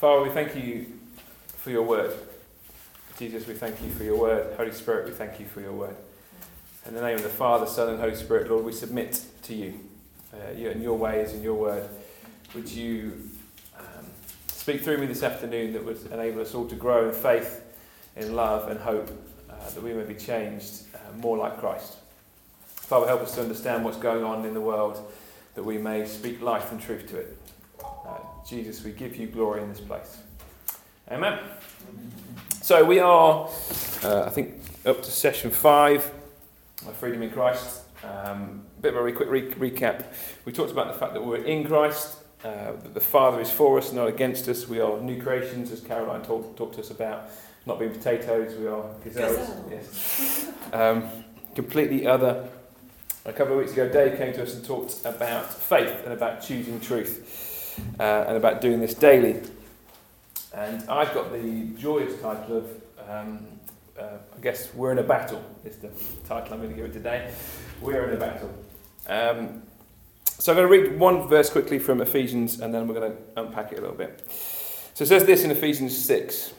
Father, we thank you for your word. Jesus, we thank you for your word. Holy Spirit, we thank you for your word. In the name of the Father, Son, and Holy Spirit, Lord, we submit to you, uh, and your ways and your word. Would you um, speak through me this afternoon that would enable us all to grow in faith, in love, and hope, uh, that we may be changed uh, more like Christ. Father, help us to understand what's going on in the world, that we may speak life and truth to it. Jesus, we give you glory in this place. Amen. So we are, uh, I think, up to session five of Freedom in Christ. Um, a bit of a re- quick re- recap. We talked about the fact that we're in Christ, uh, that the Father is for us, not against us. We are new creations, as Caroline talked, talked to us about. Not being potatoes, we are gazelles. Yes. Um, completely other. A couple of weeks ago, Dave came to us and talked about faith and about choosing truth uh, and about doing this daily. And I've got the joyous title of, um, uh, I guess, We're in a Battle, is the title I'm going to give it today. We're in a battle. Um, so I'm going to read one verse quickly from Ephesians and then we're going to unpack it a little bit. So it says this in Ephesians 6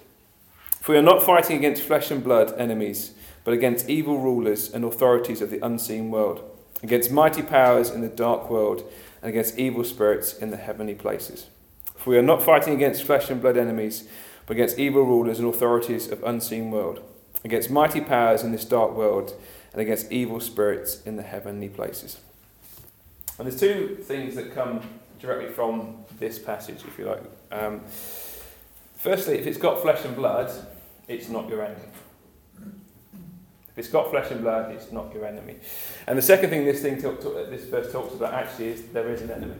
For we are not fighting against flesh and blood enemies, but against evil rulers and authorities of the unseen world, against mighty powers in the dark world, and against evil spirits in the heavenly places. For we are not fighting against flesh and blood enemies, but against evil rulers and authorities of unseen world, against mighty powers in this dark world, and against evil spirits in the heavenly places. And there's two things that come directly from this passage, if you like. Um, firstly, if it's got flesh and blood, it's not your enemy. It's got flesh and blood, it's not your enemy. And the second thing this thing talk, talk, this verse talks about actually is there is an enemy.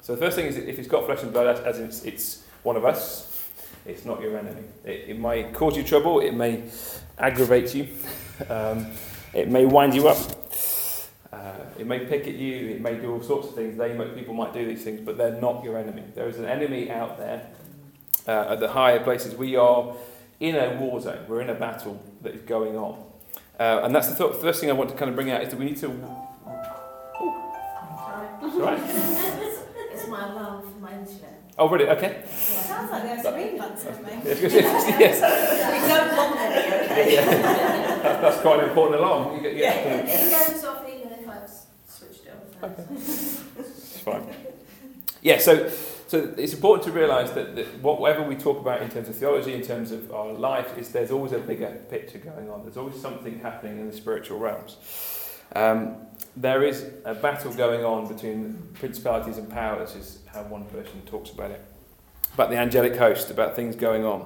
So the first thing is if it's got flesh and blood, as, it's, it's one of us, it's not your enemy. It, it may cause you trouble, it may aggravate you, um, it may wind you up, uh, it may pick at you, it may do all sorts of things. They might, people might do these things, but they're not your enemy. There is an enemy out there uh, at the higher places. We are in a war zone. We're in a battle that is going on. Uh, and that's the th- first thing I want to kind of bring out is that we need to. All right. It's my alarm for my internet. Oh, really? Okay. Sounds like there's three buttons. Yes, yes, yes. We don't want any, okay? That- that's quite an important alarm. You get, yeah. It goes off even if I've switched it on. Okay. It's fine. Yeah, so so it's important to realise that, that whatever we talk about in terms of theology, in terms of our life, is there's always a bigger picture going on. There's always something happening in the spiritual realms. Um, there is a battle going on between principalities and powers, is how one person talks about it. About the angelic host, about things going on.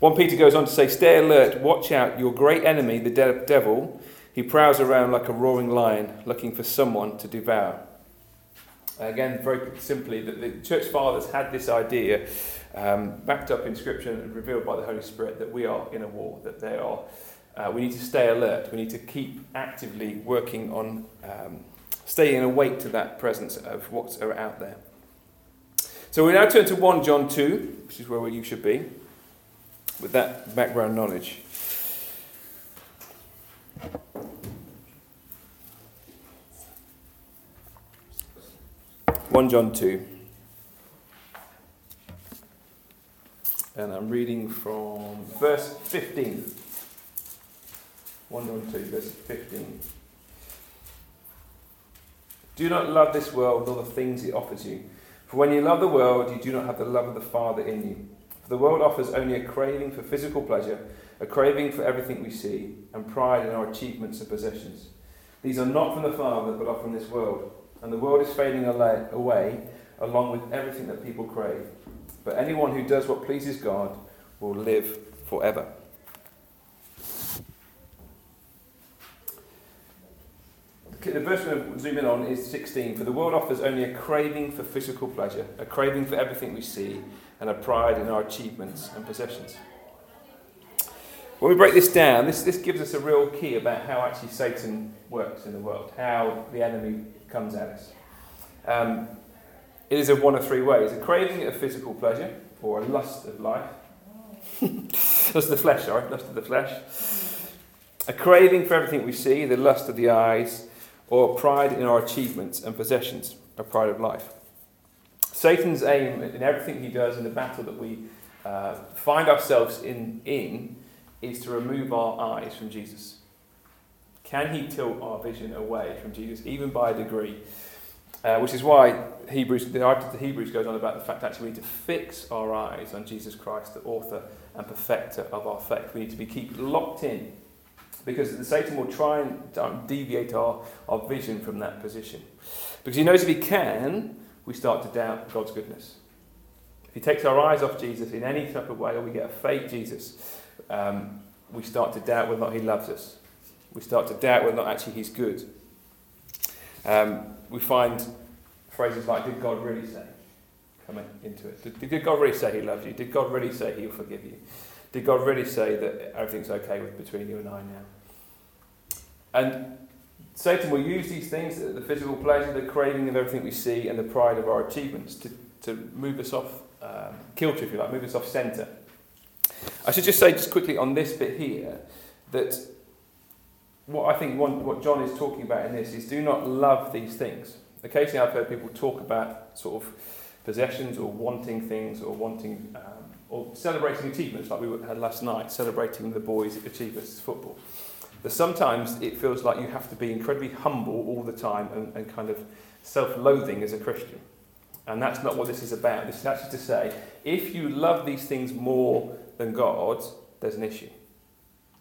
1 Peter goes on to say, Stay alert, watch out, your great enemy, the de- devil, he prowls around like a roaring lion, looking for someone to devour. Again, very simply, that the church fathers had this idea, um, backed up in Scripture and revealed by the Holy Spirit, that we are in a war, that they are. Uh, we need to stay alert. We need to keep actively working on um, staying awake to that presence of what's out there. So we now turn to 1 John 2, which is where you should be, with that background knowledge. 1 John 2. And I'm reading from verse 15. 1 John 2, verse 15. Do not love this world nor the things it offers you. For when you love the world, you do not have the love of the Father in you. For the world offers only a craving for physical pleasure, a craving for everything we see, and pride in our achievements and possessions. These are not from the Father, but are from this world. And the world is fading away along with everything that people crave. But anyone who does what pleases God will live forever. The verse we're going to zoom in on is 16. For the world offers only a craving for physical pleasure, a craving for everything we see, and a pride in our achievements and possessions. When we break this down, this, this gives us a real key about how actually Satan works in the world, how the enemy comes at us. Um, it is of one of three ways a craving of physical pleasure, or a lust of life. lust of the flesh, sorry, lust of the flesh. A craving for everything we see, the lust of the eyes, or pride in our achievements and possessions, a pride of life. Satan's aim in everything he does in the battle that we uh, find ourselves in, in is to remove our eyes from Jesus. Can he tilt our vision away from Jesus, even by a degree? Uh, which is why Hebrews, the writer to Hebrews goes on about the fact that actually we need to fix our eyes on Jesus Christ, the author and perfecter of our faith. We need to be keep locked in because the Satan will try and um, deviate our, our vision from that position. Because he knows if he can, we start to doubt God's goodness. If he takes our eyes off Jesus in any type of way, or we get a fake Jesus, um, we start to doubt whether or not he loves us. We start to doubt whether or not actually he's good. Um, we find phrases like, Did God really say? Coming into it. Did, did God really say he loves you? Did God really say he'll forgive you? Did God really say that everything's okay with, between you and I now? And Satan will use these things, the physical pleasure, the craving of everything we see, and the pride of our achievements to, to move us off um, kilter, if you like, move us off centre. I should just say, just quickly on this bit here, that what I think one, what John is talking about in this is do not love these things. Occasionally I've heard people talk about sort of possessions or wanting things or wanting um, or celebrating achievements like we had last night, celebrating the boys' achievements football. That sometimes it feels like you have to be incredibly humble all the time and, and kind of self-loathing as a Christian. And that's not what this is about. This is actually to say, if you love these things more than God, there's an issue.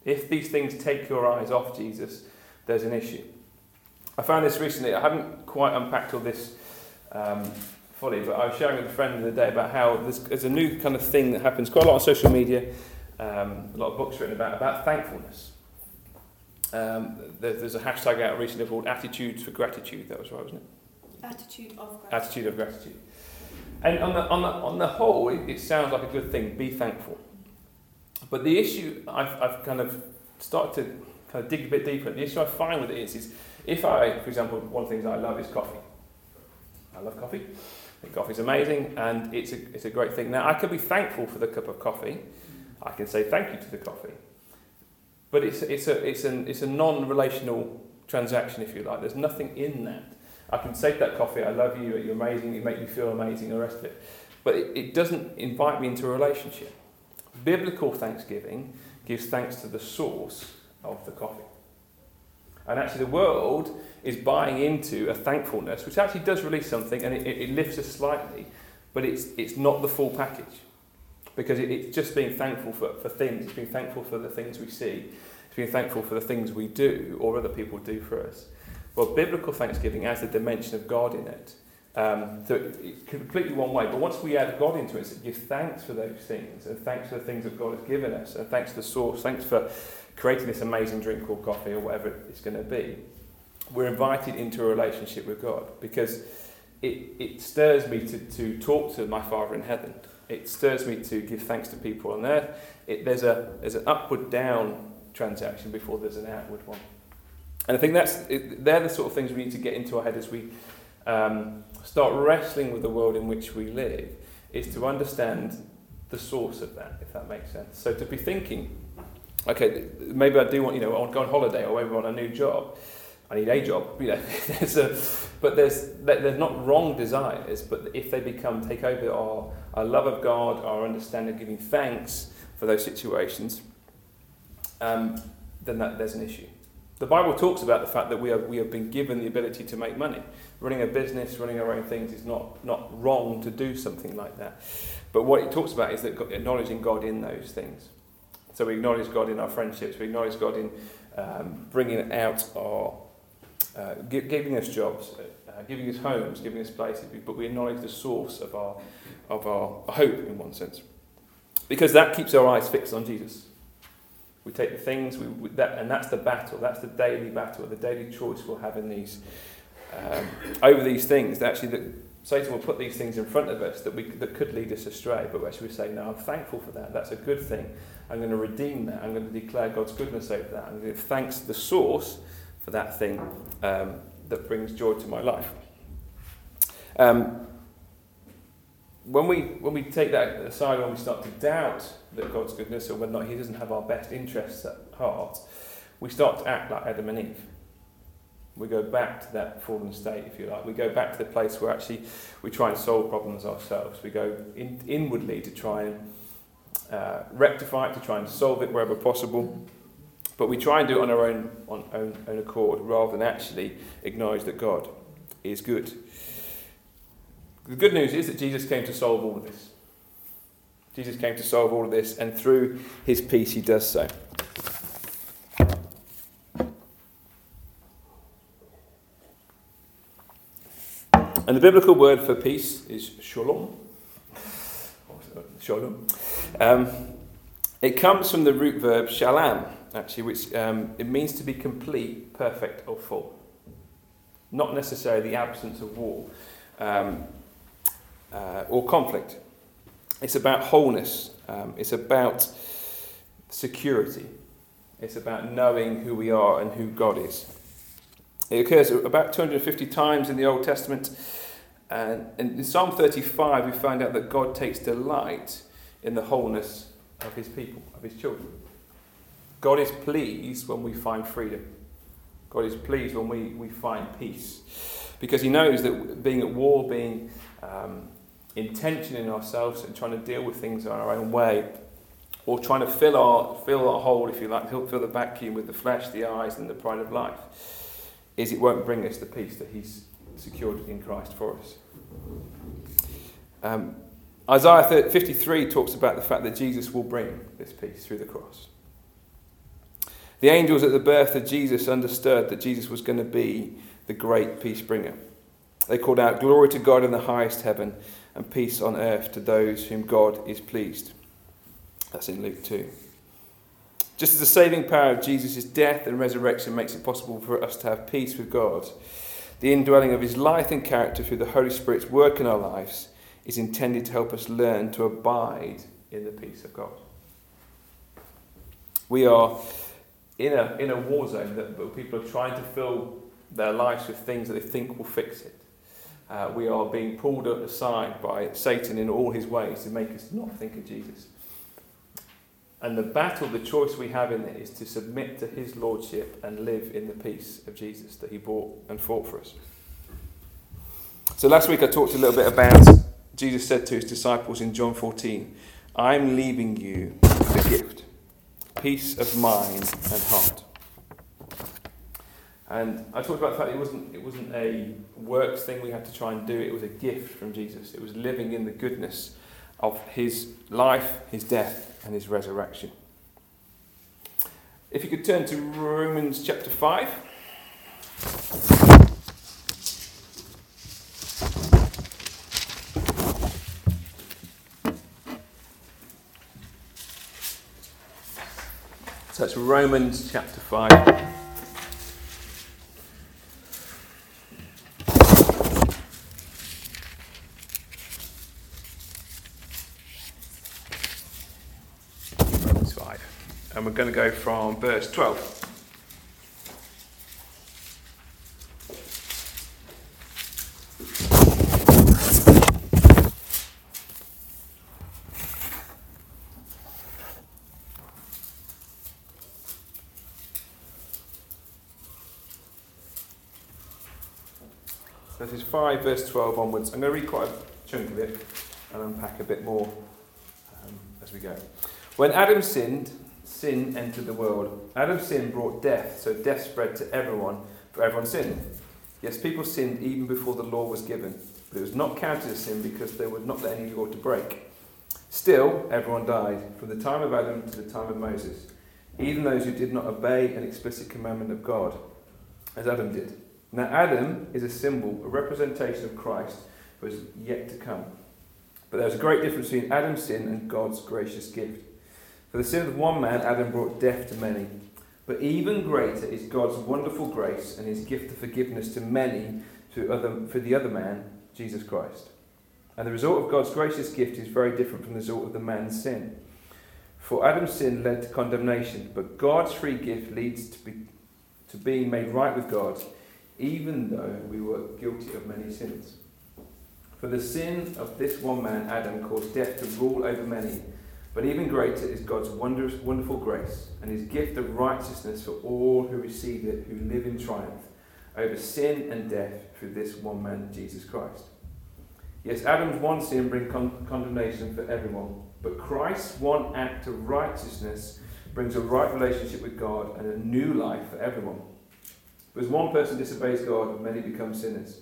If these things take your eyes off Jesus, there's an issue. I found this recently. I haven't quite unpacked all this um, fully, but I was sharing with a friend the other day about how there's, there's, a new kind of thing that happens quite a lot on social media, um, a lot of books written about, about thankfulness. Um, there, there's a hashtag out recently called Attitudes for Gratitude. That was right, wasn't it? Attitude of gratitude. Attitude of gratitude. And on the, on the, on the whole, it, it sounds like a good thing. Be thankful. But the issue I've, I've kind of started to kind of dig a bit deeper. The issue I find with it is, is if I, for example, one of the things I love is coffee. I love coffee. I think coffee's amazing and it's a, it's a great thing. Now, I can be thankful for the cup of coffee. I can say thank you to the coffee. But it's, it's a, it's an, it's a non-relational transaction, if you like. There's nothing in that. I can say to that coffee, I love you, you're amazing, you make me feel amazing, the rest of it. But it, it doesn't invite me into a relationship. Biblical thanksgiving gives thanks to the source of the coffee. And actually, the world is buying into a thankfulness, which actually does release something and it, it lifts us slightly, but it's, it's not the full package. Because it, it's just being thankful for, for things, it's being thankful for the things we see, it's being thankful for the things we do or other people do for us. Well, biblical thanksgiving has the dimension of God in it. Um, so it's completely one way. But once we add God into it, give thanks for those things, and thanks for the things that God has given us, and thanks to the source, thanks for creating this amazing drink called coffee or whatever it's going to be. We're invited into a relationship with God because it, it stirs me to, to talk to my Father in heaven. It stirs me to give thanks to people on earth. It, there's, a, there's an upward down transaction before there's an outward one. And I think that's, it, they're the sort of things we need to get into our head as we um, start wrestling with the world in which we live, is to understand the source of that, if that makes sense. So to be thinking, okay, maybe I do want, you know, I want to go on holiday or maybe I want a new job. I need a job, you know. there's a, but there's there's not wrong desires, but if they become take over our, our love of God, our understanding giving thanks for those situations, um, then that, there's an issue. The Bible talks about the fact that we, are, we have been given the ability to make money. Running a business, running our own things is not, not wrong to do something like that. But what it talks about is that acknowledging God in those things. So we acknowledge God in our friendships, we acknowledge God in um, bringing out our, uh, giving us jobs, uh, giving us homes, giving us places, but we acknowledge the source of our, of our hope in one sense. Because that keeps our eyes fixed on Jesus. We take the things, we, we, that, and that's the battle. That's the daily battle, the daily choice we'll have in these, um, over these things. Actually, that Satan will put these things in front of us that, we, that could lead us astray. But actually, we say, no, I'm thankful for that. That's a good thing. I'm going to redeem that. I'm going to declare God's goodness over that. I'm going to give thanks to the source for that thing um, that brings joy to my life. Um, when we, when we take that aside, when we start to doubt that God's goodness or whether or not He doesn't have our best interests at heart, we start to act like Adam and Eve. We go back to that fallen state, if you like. We go back to the place where actually we try and solve problems ourselves. We go in, inwardly to try and uh, rectify it, to try and solve it wherever possible. But we try and do it on our own, on own, own accord rather than actually acknowledge that God is good. The good news is that Jesus came to solve all of this. Jesus came to solve all of this, and through his peace, he does so. And the biblical word for peace is shalom. Shalom. Um, it comes from the root verb shalom, actually, which um, it means to be complete, perfect, or full. Not necessarily the absence of war um, uh, or conflict. It's about wholeness. Um, it's about security. It's about knowing who we are and who God is. It occurs about 250 times in the Old Testament. And in Psalm 35, we find out that God takes delight in the wholeness of his people, of his children. God is pleased when we find freedom. God is pleased when we, we find peace. Because he knows that being at war, being um, in tension in ourselves and trying to deal with things in our own way, or trying to fill our, fill our hole, if you like, fill, fill the vacuum with the flesh, the eyes, and the pride of life, is it won't bring us the peace that He's secured in Christ for us. Um, Isaiah 53 talks about the fact that Jesus will bring this peace through the cross. The angels at the birth of Jesus understood that Jesus was going to be the great peace bringer. They called out, Glory to God in the highest heaven, and peace on earth to those whom God is pleased. That's in Luke 2. Just as the saving power of Jesus' death and resurrection makes it possible for us to have peace with God, the indwelling of his life and character through the Holy Spirit's work in our lives is intended to help us learn to abide in the peace of God. We are in a, in a war zone that people are trying to fill their lives with things that they think will fix it. Uh, we are being pulled aside by Satan in all his ways to make us not think of Jesus. And the battle, the choice we have in it is to submit to his lordship and live in the peace of Jesus that he bought and fought for us. So last week I talked a little bit about Jesus said to his disciples in John 14, I'm leaving you the gift, peace of mind and heart. And I talked about the fact that it wasn't, it wasn't a works thing we had to try and do, it was a gift from Jesus. It was living in the goodness of his life, his death, and his resurrection. If you could turn to Romans chapter 5. So it's Romans chapter 5. Romans 5. And we're going to go from verse 12. Verses 5, verse 12 onwards. I'm going to read quite a chunk of it and unpack a bit more um, as we go. When Adam sinned, sin entered the world. Adam's sin brought death, so death spread to everyone, for everyone sinned. Yes, people sinned even before the law was given, but it was not counted as sin because there was not let any law to break. Still, everyone died, from the time of Adam to the time of Moses, even those who did not obey an explicit commandment of God, as Adam did. Now, Adam is a symbol, a representation of Christ who is yet to come. But there's a great difference between Adam's sin and God's gracious gift. For the sin of one man, Adam brought death to many. But even greater is God's wonderful grace and his gift of forgiveness to many to other, for the other man, Jesus Christ. And the result of God's gracious gift is very different from the result of the man's sin. For Adam's sin led to condemnation, but God's free gift leads to, be, to being made right with God even though we were guilty of many sins. For the sin of this one man, Adam, caused death to rule over many. But even greater is God's wondrous, wonderful grace and his gift of righteousness for all who receive it, who live in triumph over sin and death through this one man, Jesus Christ. Yes, Adam's one sin brings con- condemnation for everyone, but Christ's one act of righteousness brings a right relationship with God and a new life for everyone. Because one person disobeys God, many become sinners.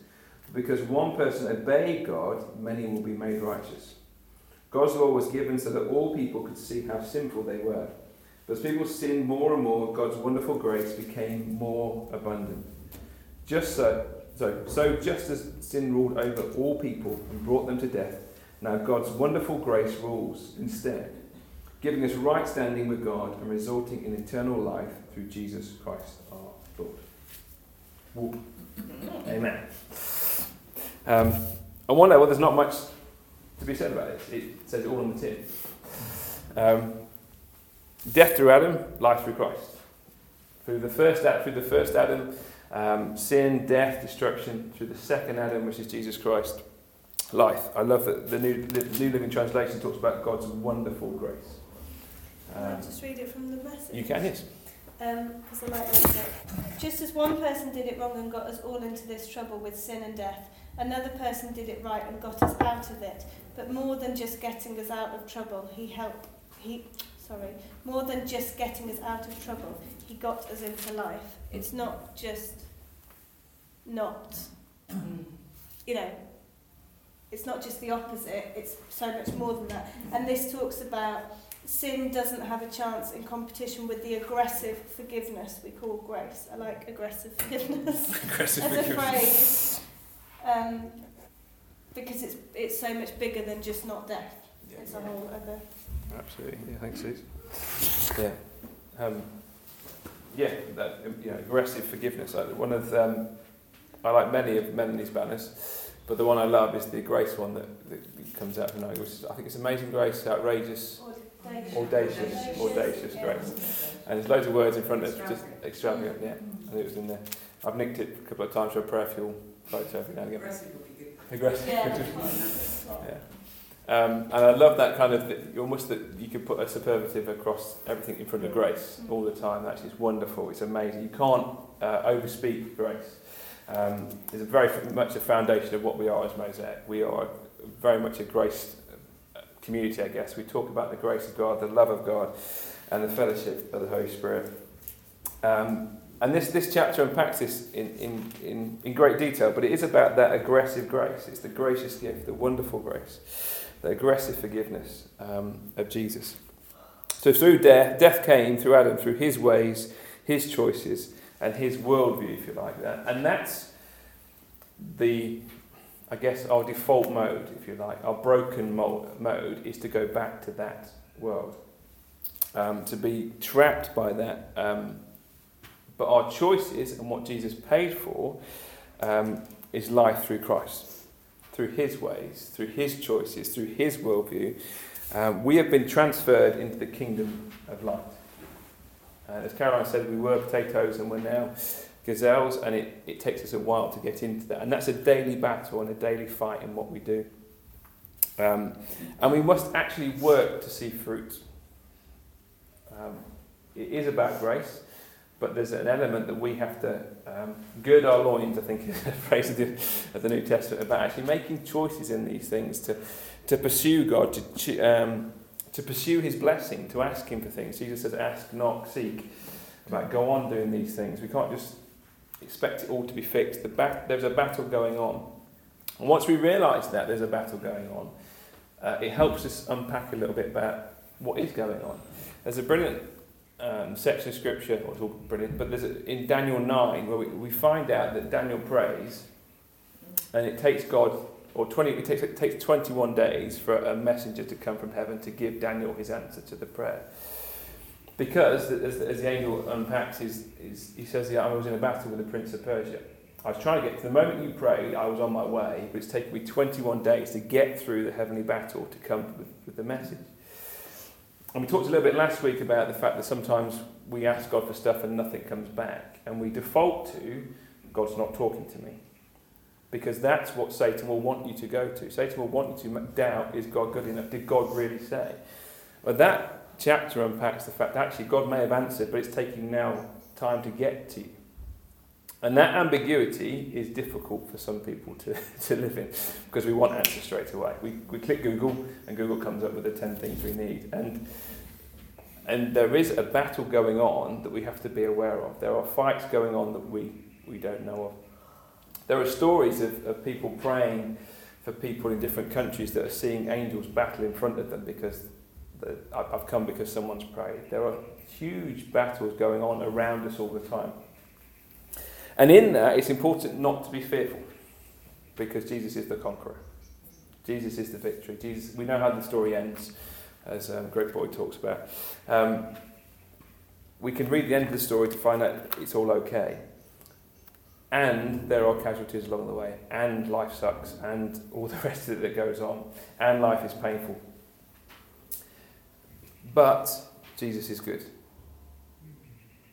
Because one person obeyed God, many will be made righteous. God's law was given so that all people could see how sinful they were. But as people sinned more and more, God's wonderful grace became more abundant. Just so, so, so just as sin ruled over all people and brought them to death, now God's wonderful grace rules instead, giving us right standing with God and resulting in eternal life through Jesus Christ our Lord. Amen. Um, I wonder, well, there's not much to be said about it. It says it all on the tin. Um, death through Adam, life through Christ. Through the first, through the first Adam, um, sin, death, destruction. Through the second Adam, which is Jesus Christ, life. I love that the New, New Living Translation talks about God's wonderful grace. Can I Um, just read it from the message? you can, yes. Because I like it. Just as one person did it wrong and got us all into this trouble with sin and death, another person did it right and got us out of it. But more than just getting us out of trouble, he helped. He, sorry, more than just getting us out of trouble, he got us into life. It's not just not, you know. It's not just the opposite. It's so much more than that. And this talks about sin doesn't have a chance in competition with the aggressive forgiveness we call grace. I like aggressive forgiveness Aggressive as a phrase um, because it's it's so much bigger than just not death. It's a whole other. Absolutely. Yeah, thanks, Suze. Yeah. Um, yeah, that, you know, aggressive forgiveness. I, one of um, I like many of Melanie's banners, but the one I love is the grace one that, that comes out from Noah, which is, I think it's amazing grace, outrageous, audacious, audacious grace. And there's loads of words in front of it, just extravagant. Yeah, I think it was in there. I've nicked it a couple of times for a prayer fuel photo every now and again. Aggressive. Yeah. Um, and I love that kind of, almost that you could put a superlative across everything in front of grace all the time. That's it's wonderful. It's amazing. You can't uh, overspeak grace. Um, it's very much the foundation of what we are as Mosaic. We are very much a grace uh, community, I guess. We talk about the grace of God, the love of God, and the fellowship of the Holy Spirit. Um, and this, this chapter unpacks this in, in, in, in great detail, but it is about that aggressive grace. It's the gracious gift, the wonderful grace, the aggressive forgiveness um, of Jesus. So through death, death came through Adam, through his ways, his choices, and his worldview, if you like that. And that's the, I guess, our default mode, if you like. Our broken mo- mode is to go back to that world, um, to be trapped by that. Um, but our choices and what Jesus paid for um, is life through Christ, through his ways, through his choices, through his worldview. Um, we have been transferred into the kingdom of light. As Caroline said, we were potatoes and we're now gazelles, and it, it takes us a while to get into that. And that's a daily battle and a daily fight in what we do. Um, and we must actually work to see fruit. Um, it is about grace, but there's an element that we have to um, gird our loins, I think is a phrase of the, of the New Testament, about actually making choices in these things to, to pursue God, to, um, to pursue His blessing, to ask Him for things. Jesus says, ask, knock, seek. About go on doing these things. We can't just expect it all to be fixed. The bat- there's a battle going on. And once we realise that there's a battle going on, uh, it helps us unpack a little bit about what is going on. There's a brilliant um, section of scripture, it's all brilliant, but there's a, in Daniel 9 where we, we find out that Daniel prays and it takes God, or 20, it takes, it takes 21 days for a messenger to come from heaven to give Daniel his answer to the prayer. Because, as, as the angel unpacks, his, his, he says, yeah, I was in a battle with the prince of Persia. I was trying to get, to the moment you prayed, I was on my way, but it's taken me 21 days to get through the heavenly battle to come with, with the message. And we talked a little bit last week about the fact that sometimes we ask God for stuff and nothing comes back. And we default to, God's not talking to me. Because that's what Satan will want you to go to. Satan will want you to doubt, is God good enough? Did God really say? But that chapter unpacks the fact that actually God may have answered, but it's taking now time to get to you. And that ambiguity is difficult for some people to, to live in because we want answers straight away. We, we click Google and Google comes up with the 10 things we need. And, and there is a battle going on that we have to be aware of. There are fights going on that we, we don't know of. There are stories of, of people praying for people in different countries that are seeing angels battle in front of them because the, I've come because someone's prayed. There are huge battles going on around us all the time. And in that, it's important not to be fearful because Jesus is the conqueror. Jesus is the victory. Jesus, we know how the story ends, as um, Greg Boyd talks about. Um, we can read the end of the story to find out it's all okay. And there are casualties along the way, and life sucks, and all the rest of it that goes on, and life is painful. But Jesus is good.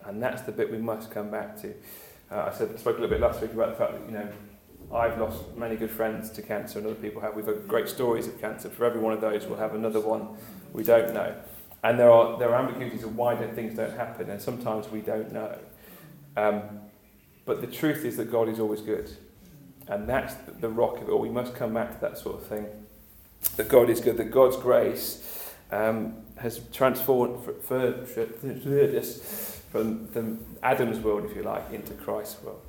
And that's the bit we must come back to. Uh, I said, spoke a little bit last week about the fact that, you know, I've lost many good friends to cancer and other people have. We've got great stories of cancer. For every one of those, we'll have another one we don't know. And there are, there are ambiguities of why things don't happen, and sometimes we don't know. Um, but the truth is that God is always good. And that's the rock of it all. We must come back to that sort of thing. That God is good, that God's grace um, has transformed for, for, for, from, from Adam's world, if you like, into Christ's world.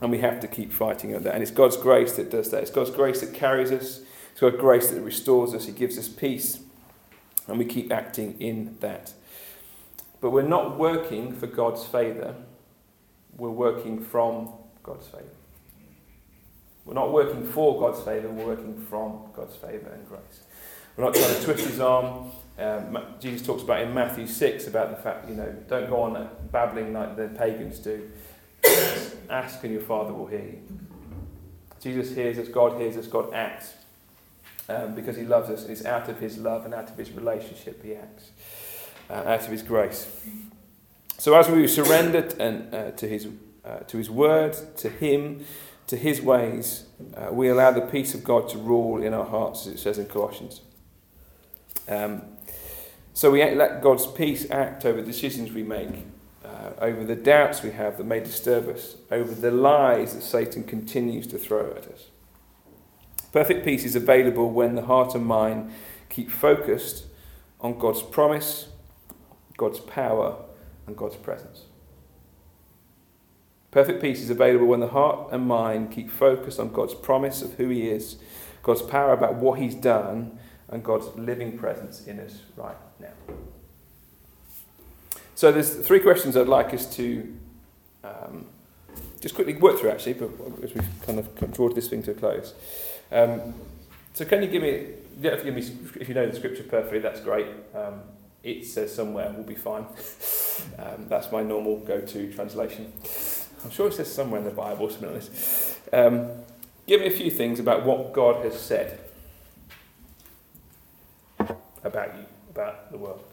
And we have to keep fighting on that. And it's God's grace that does that. It's God's grace that carries us. It's God's grace that restores us. He gives us peace. And we keep acting in that. But we're not working for God's favour we're working from God's favour. We're not working for God's favour, we're working from God's favour and grace. We're not trying to twist his arm. Um, Jesus talks about in Matthew 6 about the fact, you know, don't go on babbling like the pagans do. Ask and your Father will hear you. Jesus hears us, God hears us, God acts. Um, because he loves us, it's out of his love and out of his relationship he acts, uh, out of his grace. So as we surrender and, uh, to, his, uh, to his word, to him, to his ways, uh, we allow the peace of God to rule in our hearts, as it says in Colossians. Um, so we let God's peace act over decisions we make, uh, over the doubts we have that may disturb us, over the lies that Satan continues to throw at us. Perfect peace is available when the heart and mind keep focused on God's promise, God's power, and God's presence. Perfect peace is available when the heart and mind keep focused on God's promise of who He is, God's power about what He's done, and God's living presence in us right now. So there's three questions I'd like us to um, just quickly work through, actually, but as we kind of draw this thing to a close. Um, so can you give me, you have to give me, if you know the scripture perfectly, that's great. Um, it says somewhere, we'll be fine. Um, that's my normal go-to translation. I'm sure it says somewhere in the Bible, be honest. Um, give me a few things about what God has said about you, about the world.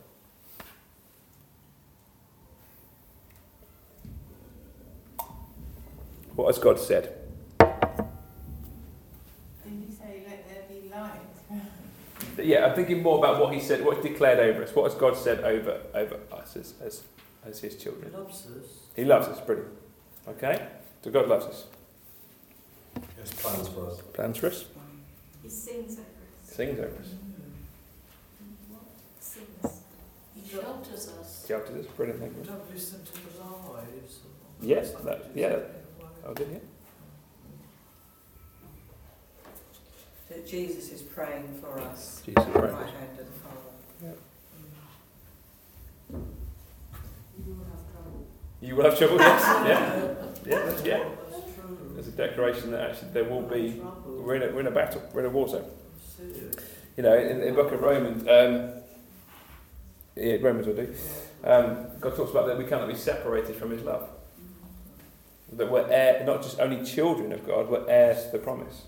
What has God said? yeah, I'm thinking more about what he said, what's declared over us. What has God said over over us as, as, as his children? He loves us. He loves us, brilliant. Okay? So God loves us. He has plans for us. Plans for us? He sings over us. Sings over us. Sings. He shelters us. Shelters us, brilliant, thank you. don't listen to the lies. Yes, that, yeah. Oh, did you? That Jesus is praying for us. Jesus, at the right. right hand of the Father. You will have trouble, yes? Yeah? Yeah, that's, yeah. That's true. There's a declaration that actually there will be, we're in a, we're in a battle, we're in a war zone. You know, in, in the book of Romans, um, yeah, Romans will do. Um, God talks about that we cannot be separated from His love. That we're heir, not just only children of God, we're heirs to the promise.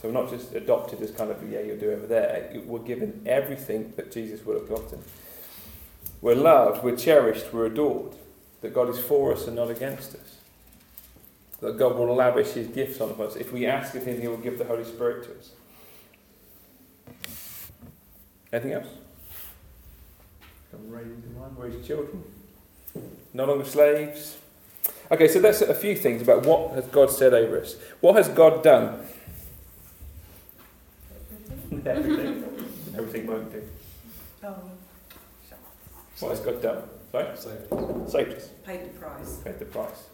So we're not just adopted as kind of, yeah, you'll do over there. We're given everything that Jesus would have gotten. We're loved, we're cherished, we're adored. That God is for us and not against us. That God will lavish His gifts on us. If we ask of Him, He will give the Holy Spirit to us. Anything else? Come raised in mind, we're children. No longer slaves. Okay, so that's a few things about what has God said over us. What has God done? Everything. Everything won't do. Oh, What has God done? Sorry? Saved. us. Saved us. paid the price. Paid the price.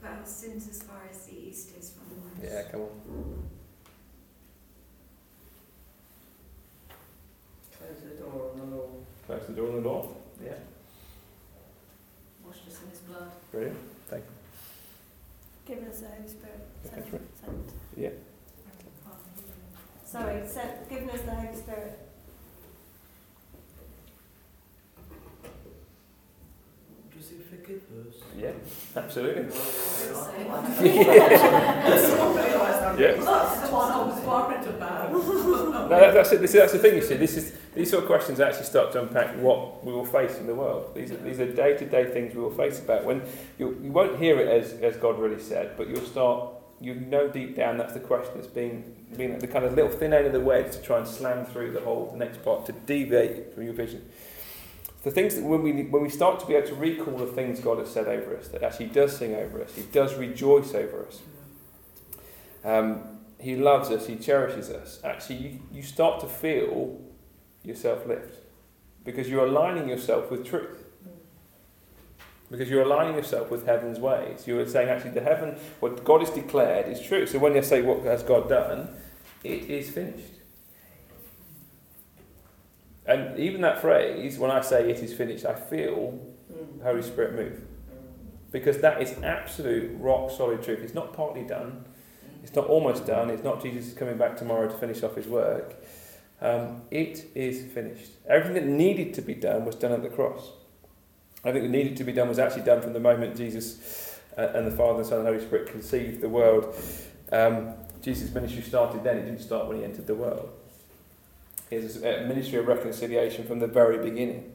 Put our sins as far as the east is from the west. Yeah, come on. Close the door on the law. Close the door on the door. Yeah, Washed us in his blood. brilliant. Thank you. Give us the Holy Spirit. Okay, Sent. right. Sent. Yeah. Sorry, sent. Given us the Holy Spirit. Does he forgive us? Yeah, absolutely. Yeah. Yeah. That's the one I was worried about. No, that, that's it. This, that's the thing. You see, this is these sort of questions actually start to unpack what we will face in the world. These are these are day to day things we will face about. When you you won't hear it as as God really said, but you'll start. You know deep down that's the question that's being being the kind of little thin end of the wedge to try and slam through the whole the next part to deviate from your vision. The things that when we when we start to be able to recall the things God has said over us, that actually does sing over us, He does rejoice over us. Um, he loves us, He cherishes us. Actually, you, you start to feel yourself lift because you're aligning yourself with truth. Because you're aligning yourself with heaven's ways. You're saying, actually, the heaven, what God has declared is true. So when you say, What has God done? It is finished. And even that phrase, when I say it is finished, I feel the Holy Spirit move. Because that is absolute rock solid truth. It's not partly done. It's not almost done. It's not Jesus coming back tomorrow to finish off his work. Um, it is finished. Everything that needed to be done was done at the cross. Think that needed to be done was actually done from the moment Jesus uh, and the Father and Son and Holy Spirit conceived the world. Um, Jesus' ministry started then. It didn't start when he entered the world. It was a ministry of reconciliation from the very beginning.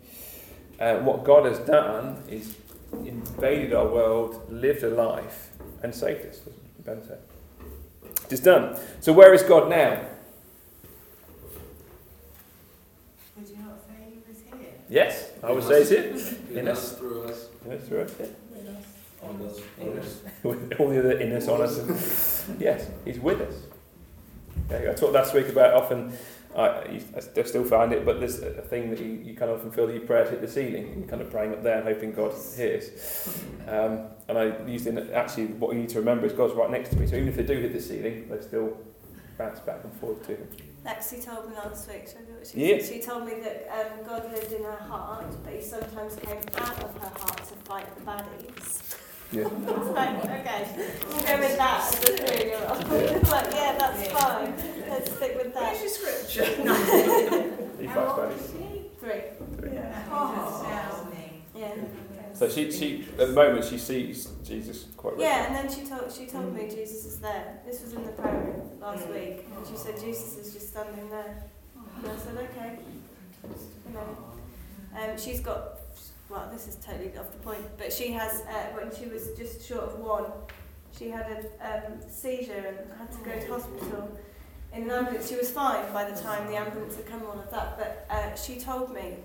Uh, what God has done is invaded our world, lived a life, and saved us. Ben said. It's done. So where is God now? Would you not say he was here? Yes, I would say it's it. In In us, through us, right. on us. In us. With all the other in us, on us. yes, He's with us. Okay, I talked last week about often, I, I still find it, but there's a thing that you, you kind of often feel that your prayers hit the ceiling. You're kind of praying up there and hoping God hears. Um, and I used in actually what you need to remember is God's right next to me. So even if they do hit the ceiling, they still bounce back and forth to Him. Lexi told me last week, should I do what she Yeah. She told me that um, God lived in her heart, but he sometimes came out of her heart to fight the baddies. Yeah. Like, okay, we'll go with that as a three-year-old. It's like, yeah, that's fine. Let's stick with Where's that. your scripture? He fights baddies. Three. Yeah. Oh. Yeah. So she, she, at the moment, she sees Jesus quite Yeah, and then she told she told me Jesus is there. This was in the prayer room last week, and she said Jesus is just standing there. And I said okay. You know, um, she's got well, this is totally off the point, but she has uh, when she was just short of one, she had a um, seizure and had to go to hospital. In an ambulance, she was fine by the time the ambulance had come. All of that, but uh, she told me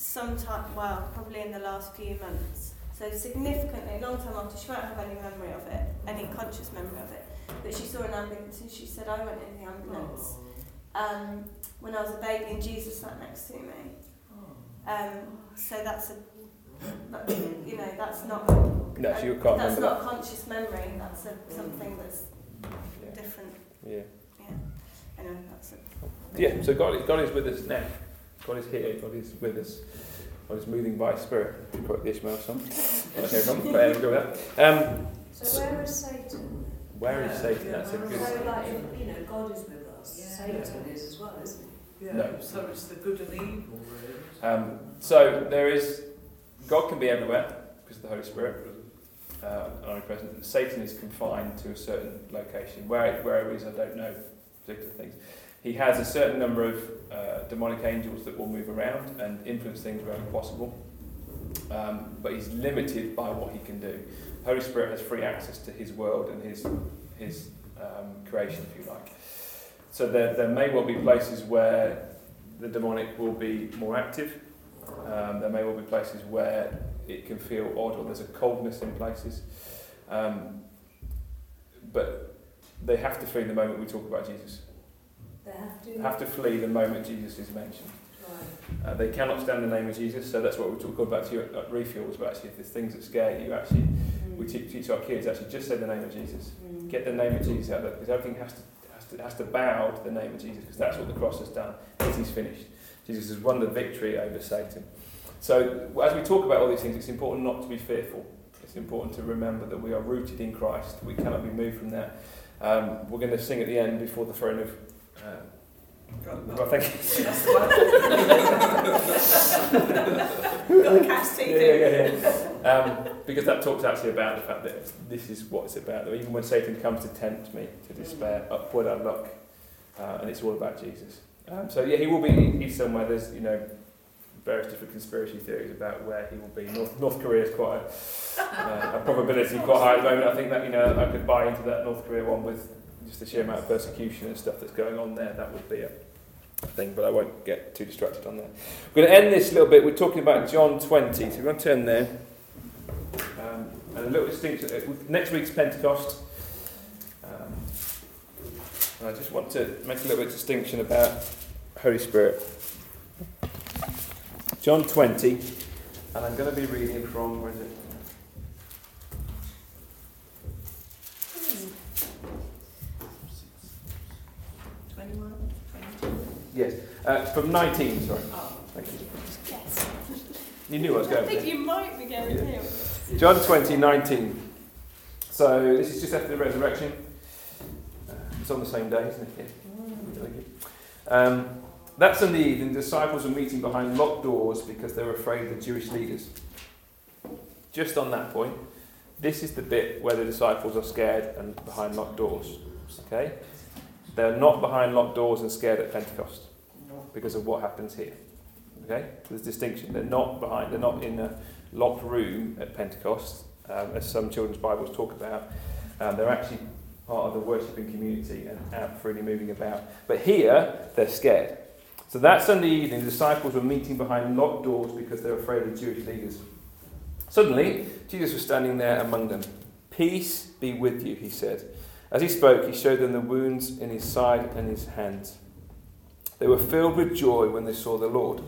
sometime, well, probably in the last few months. So significantly, a long time after, she won't have any memory of it, any conscious memory of it. But she saw an ambulance and she said, I went in the ambulance um, when I was a baby and Jesus sat next to me. Um, so that's a, you know, that's not, No, she can't that's not conscious memory. That's a, something that's that. different. Yeah. Yeah. Anyway, that's it. Yeah, so God, God is with us now. God is here. God is with us. God is moving by His Spirit. To quote the Ishmael song. okay, from, but anyway, we'll go with that. Um, So where is Satan? where is Satan? That's a good. So like, you know, God is with us. Yeah. Satan is as well, isn't he? Yeah. No. So it's the good and evil, really. Um, so there is. God can be everywhere because of the Holy Spirit. Uh, omnipresent. Satan is confined to a certain location. Where where it is, I don't know particular things. He has a certain number of uh, demonic angels that will move around and influence things wherever possible. Um, but he's limited by what he can do. The Holy Spirit has free access to his world and his his um, creation, if you like. So there, there may well be places where the demonic will be more active, Um, there may well be places where it can feel odd or there's a coldness in places. Um, but they have to flee the moment we talk about Jesus. They have to. Have to flee the moment Jesus is mentioned. Right. Uh, they cannot stand the name of Jesus, so that's what we talk about to you at, at Refuel was about actually if there's things that scare you, actually, we teach, teach our kids actually just say the name of Jesus. Mm. Get the name of Jesus out there because everything has to, has to, has to bow to the name of Jesus because that's what the cross has done. It is finished. Jesus has won the victory over Satan. So as we talk about all these things, it's important not to be fearful. It's important to remember that we are rooted in Christ. We cannot be moved from that. Um, we're going to sing at the end before the throne of. Uh, well, thank you. That's the one. Got the teeth Yeah, yeah, yeah. Um, because that talks actually about the fact that this is what it's about. That even when Satan comes to tempt me to despair, upward I look, uh, and it's all about Jesus. Um, so yeah, he will be. He's somewhere. There's you know various different conspiracy theories about where he will be. North North Korea is quite a, uh, a probability quite high at the moment. I think that you know I could buy into that North Korea one with just the sheer amount of persecution and stuff that's going on there. That would be a thing, but I won't get too distracted on that. We're going to end this a little bit. We're talking about John 20, so we're going to turn there. Um, and a little distinction. uh, Next week's Pentecost. Um, and I just want to make a little bit of distinction about Holy Spirit. John 20, and I'm going to be reading from, where is it? Yes, uh, from 19, sorry. Oh. Thank you. Yes. You knew I was going I think you might be going Yeah. here. John 20, 19. So this is just after the resurrection. Uh, it's on the same day, isn't it? Yeah. You. Um, that Sunday evening, the disciples were meeting behind locked doors because they were afraid of the Jewish leaders. Just on that point, this is the bit where the disciples are scared and behind locked doors. Okay? They're not behind locked doors and scared at Pentecost. Because of what happens here. Okay? There's distinction. They're not behind, they're not in a locked room at Pentecost, um, as some children's Bibles talk about. Um, they're actually part of the worshipping community and out freely moving about. But here, they're scared. So that Sunday evening, the disciples were meeting behind locked doors because they were afraid of Jewish leaders. Suddenly, Jesus was standing there among them. Peace be with you, he said. As he spoke, he showed them the wounds in his side and his hands. They were filled with joy when they saw the Lord.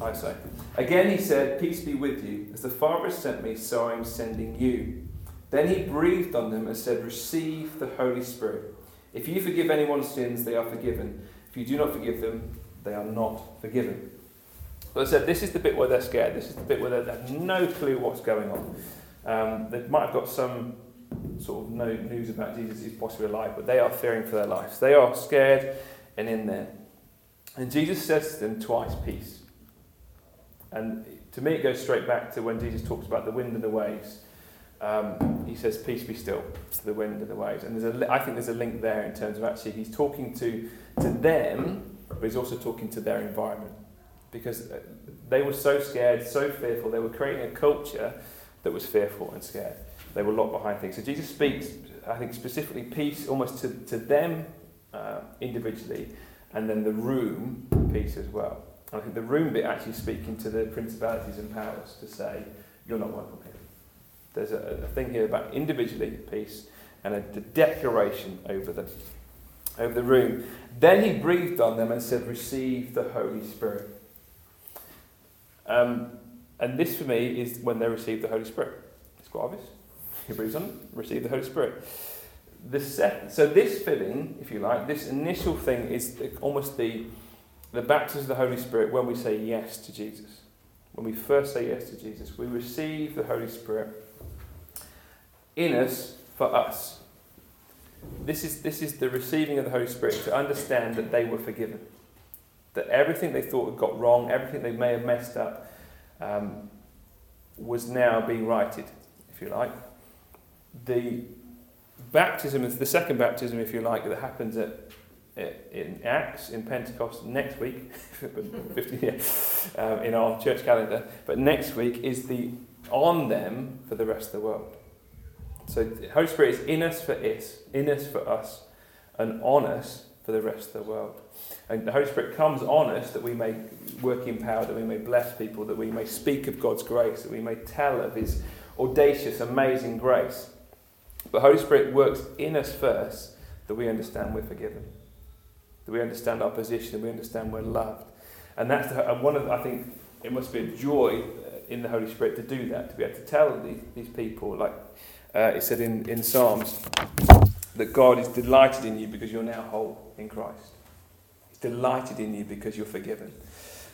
I say. Again he said, Peace be with you. As the Father has sent me, so I am sending you. Then he breathed on them and said, Receive the Holy Spirit. If you forgive anyone's sins, they are forgiven. If you do not forgive them, they are not forgiven. But I said, this is the bit where they're scared. This is the bit where they have no clue what's going on. Um, they might have got some sort of no news about Jesus is possibly alive, but they are fearing for their lives. They are scared and in there. And Jesus says to them twice, peace. And to me, it goes straight back to when Jesus talks about the wind and the waves. Um, he says, Peace be still to the wind and the waves. And there's a, li- I think there's a link there in terms of actually he's talking to, to them, but he's also talking to their environment. Because uh, they were so scared, so fearful, they were creating a culture that was fearful and scared. They were locked behind things. So Jesus speaks, I think, specifically peace almost to, to them uh, individually, and then the room peace as well. I think the room bit actually speaking to the principalities and powers to say, you're not welcome here. There's a, a thing here about individually peace and a, a declaration over them, over the room. Then he breathed on them and said, receive the Holy Spirit. Um, and this for me is when they receive the Holy Spirit. It's quite obvious. He breathes on them, receive the Holy Spirit. The sec- so this filling, if you like, this initial thing is the- almost the the baptism of the Holy Spirit when we say yes to Jesus. When we first say yes to Jesus, we receive the Holy Spirit in us for us. This is, this is the receiving of the Holy Spirit to understand that they were forgiven. That everything they thought had got wrong, everything they may have messed up, um, was now being righted, if you like. The baptism is the second baptism, if you like, that happens at in Acts, in Pentecost next week, 15, yeah, um, in our church calendar, but next week is the on them for the rest of the world. So the Holy Spirit is in us for us, in us for us, and on us for the rest of the world. And the Holy Spirit comes on us that we may work in power, that we may bless people, that we may speak of God's grace, that we may tell of His audacious, amazing grace. But Holy Spirit works in us first that we understand we're forgiven, that we understand our position, we understand we're loved. And that's the, and one of I think it must be a joy in the Holy Spirit to do that, to be able to tell these, these people, like uh, it said in, in Psalms, that God is delighted in you because you're now whole in Christ. He's delighted in you because you're forgiven.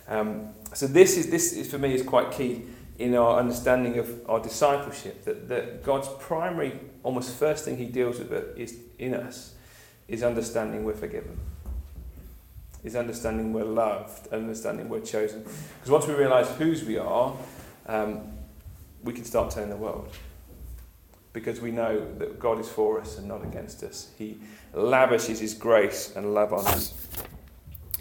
Um, so this is this is for me is quite key in our understanding of our discipleship. That, that God's primary, almost first thing He deals with is in us, is understanding we're forgiven. Is understanding we're loved, understanding we're chosen. Because once we realise whose we are, um, we can start turning the world because we know that God is for us and not against us. He lavishes His grace and love on us.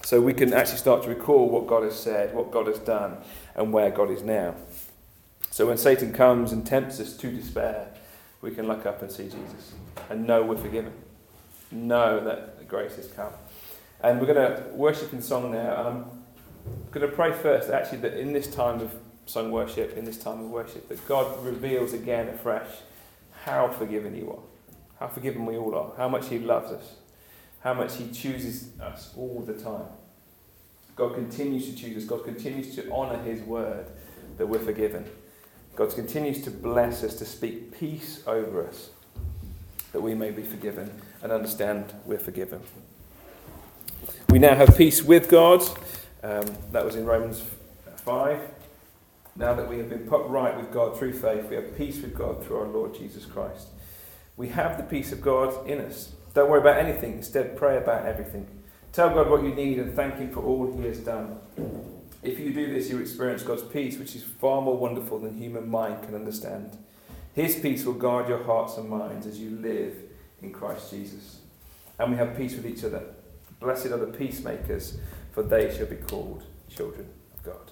So we can actually start to recall what God has said, what God has done, and where God is now. So when Satan comes and tempts us to despair, we can look up and see Jesus and know we're forgiven. Know that grace has come. And we're going to worship in song now, and I'm going to pray first, actually, that in this time of song worship, in this time of worship, that God reveals again afresh how forgiven you are, how forgiven we all are, how much He loves us, how much He chooses us all the time. God continues to choose us, God continues to honour His word that we're forgiven. God continues to bless us, to speak peace over us, that we may be forgiven and understand we're forgiven. We now have peace with God. Um, that was in Romans 5. Now that we have been put right with God through faith, we have peace with God through our Lord Jesus Christ. We have the peace of God in us. Don't worry about anything, instead, pray about everything. Tell God what you need and thank Him for all He has done. If you do this, you experience God's peace, which is far more wonderful than human mind can understand. His peace will guard your hearts and minds as you live in Christ Jesus. And we have peace with each other. Blessed are the peacemakers, for they shall be called children of God.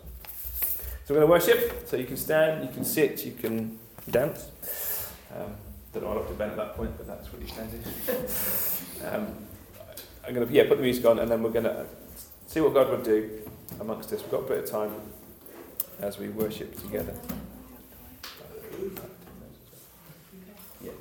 So we're going to worship. So you can stand, you can sit, you can dance. Um, don't know what I looked at Ben at that point, but that's what you can do. Um, I'm going to yeah put the music on, and then we're going to see what God will do amongst us. We've got a bit of time as we worship together. Yeah,